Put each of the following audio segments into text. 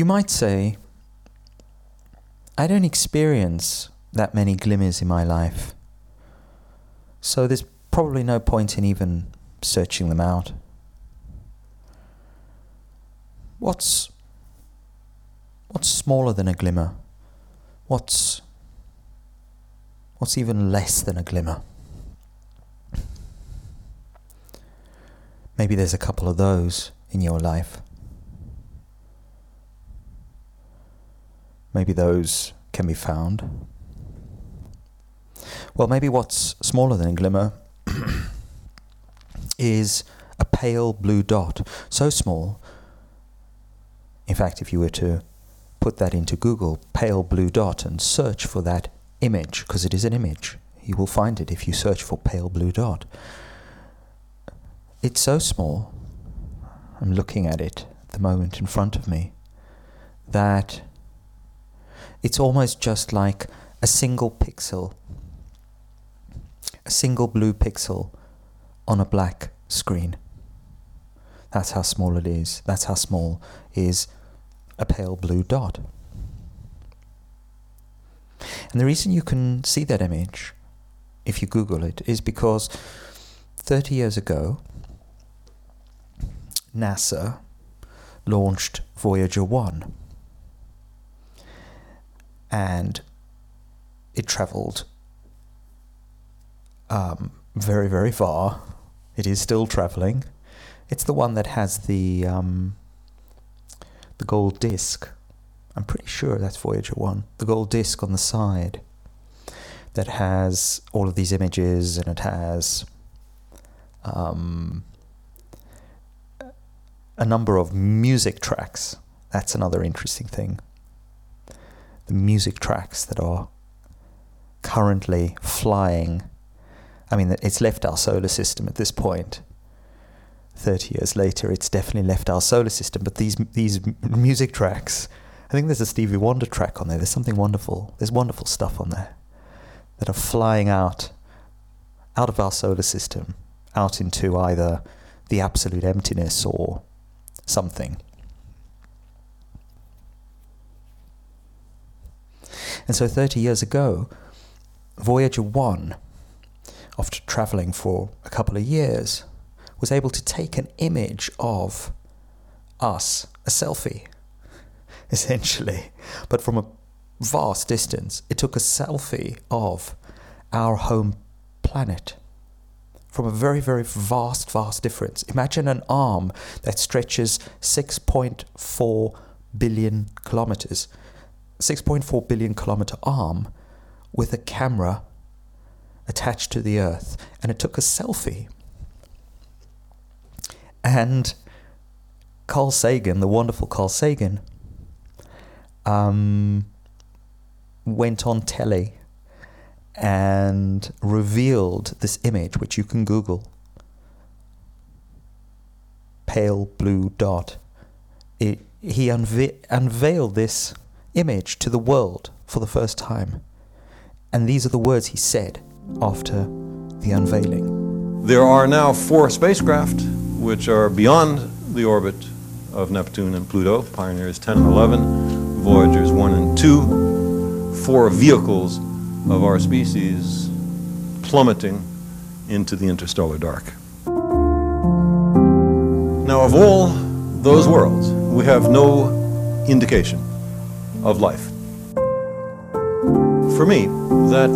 You might say, I don't experience that many glimmers in my life, so there's probably no point in even searching them out. What's what's smaller than a glimmer? What's what's even less than a glimmer? Maybe there's a couple of those in your life. Maybe those can be found. Well, maybe what's smaller than a glimmer is a pale blue dot. So small. In fact, if you were to put that into Google, pale blue dot, and search for that image, because it is an image, you will find it if you search for pale blue dot. It's so small, I'm looking at it at the moment in front of me, that it's almost just like a single pixel, a single blue pixel on a black screen. That's how small it is. That's how small is a pale blue dot. And the reason you can see that image, if you Google it, is because 30 years ago, NASA launched Voyager 1 and it traveled um, very, very far. It is still traveling. It's the one that has the um, the gold disc. I'm pretty sure that's Voyager 1. The gold disc on the side that has all of these images and it has um, a number of music tracks. That's another interesting thing the music tracks that are currently flying. I mean, it's left our solar system at this point. 30 years later, it's definitely left our solar system. But these, these music tracks, I think there's a Stevie Wonder track on there. There's something wonderful. There's wonderful stuff on there that are flying out, out of our solar system, out into either the absolute emptiness or something. And so 30 years ago, Voyager 1, after traveling for a couple of years, was able to take an image of us, a selfie, essentially, but from a vast distance. It took a selfie of our home planet from a very, very vast, vast difference. Imagine an arm that stretches 6.4 billion kilometers 6.4 billion kilometer arm with a camera attached to the earth and it took a selfie. And Carl Sagan, the wonderful Carl Sagan, um, went on telly and revealed this image, which you can Google pale blue dot. It, he unve- unveiled this image to the world for the first time. And these are the words he said after the unveiling. There are now four spacecraft which are beyond the orbit of Neptune and Pluto Pioneers 10 and 11, Voyagers 1 and 2, four vehicles of our species plummeting into the interstellar dark. Now, of all those worlds, we have no indication of life. For me, that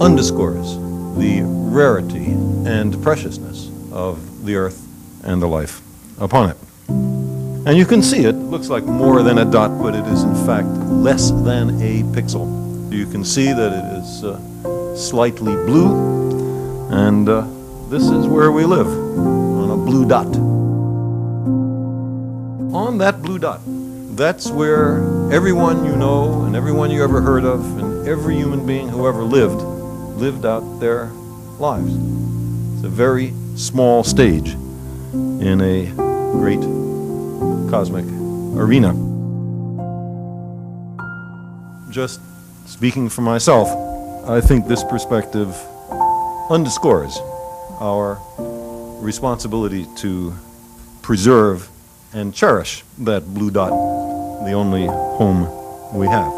underscores the rarity and preciousness of the earth and the life upon it. And you can see it looks like more than a dot, but it is in fact less than a pixel. You can see that it is uh, slightly blue, and uh, this is where we live, on a blue dot. On that blue dot that's where everyone you know and everyone you ever heard of and every human being who ever lived lived out their lives. It's a very small stage in a great cosmic arena. Just speaking for myself, I think this perspective underscores our responsibility to preserve and cherish that blue dot the only home we have.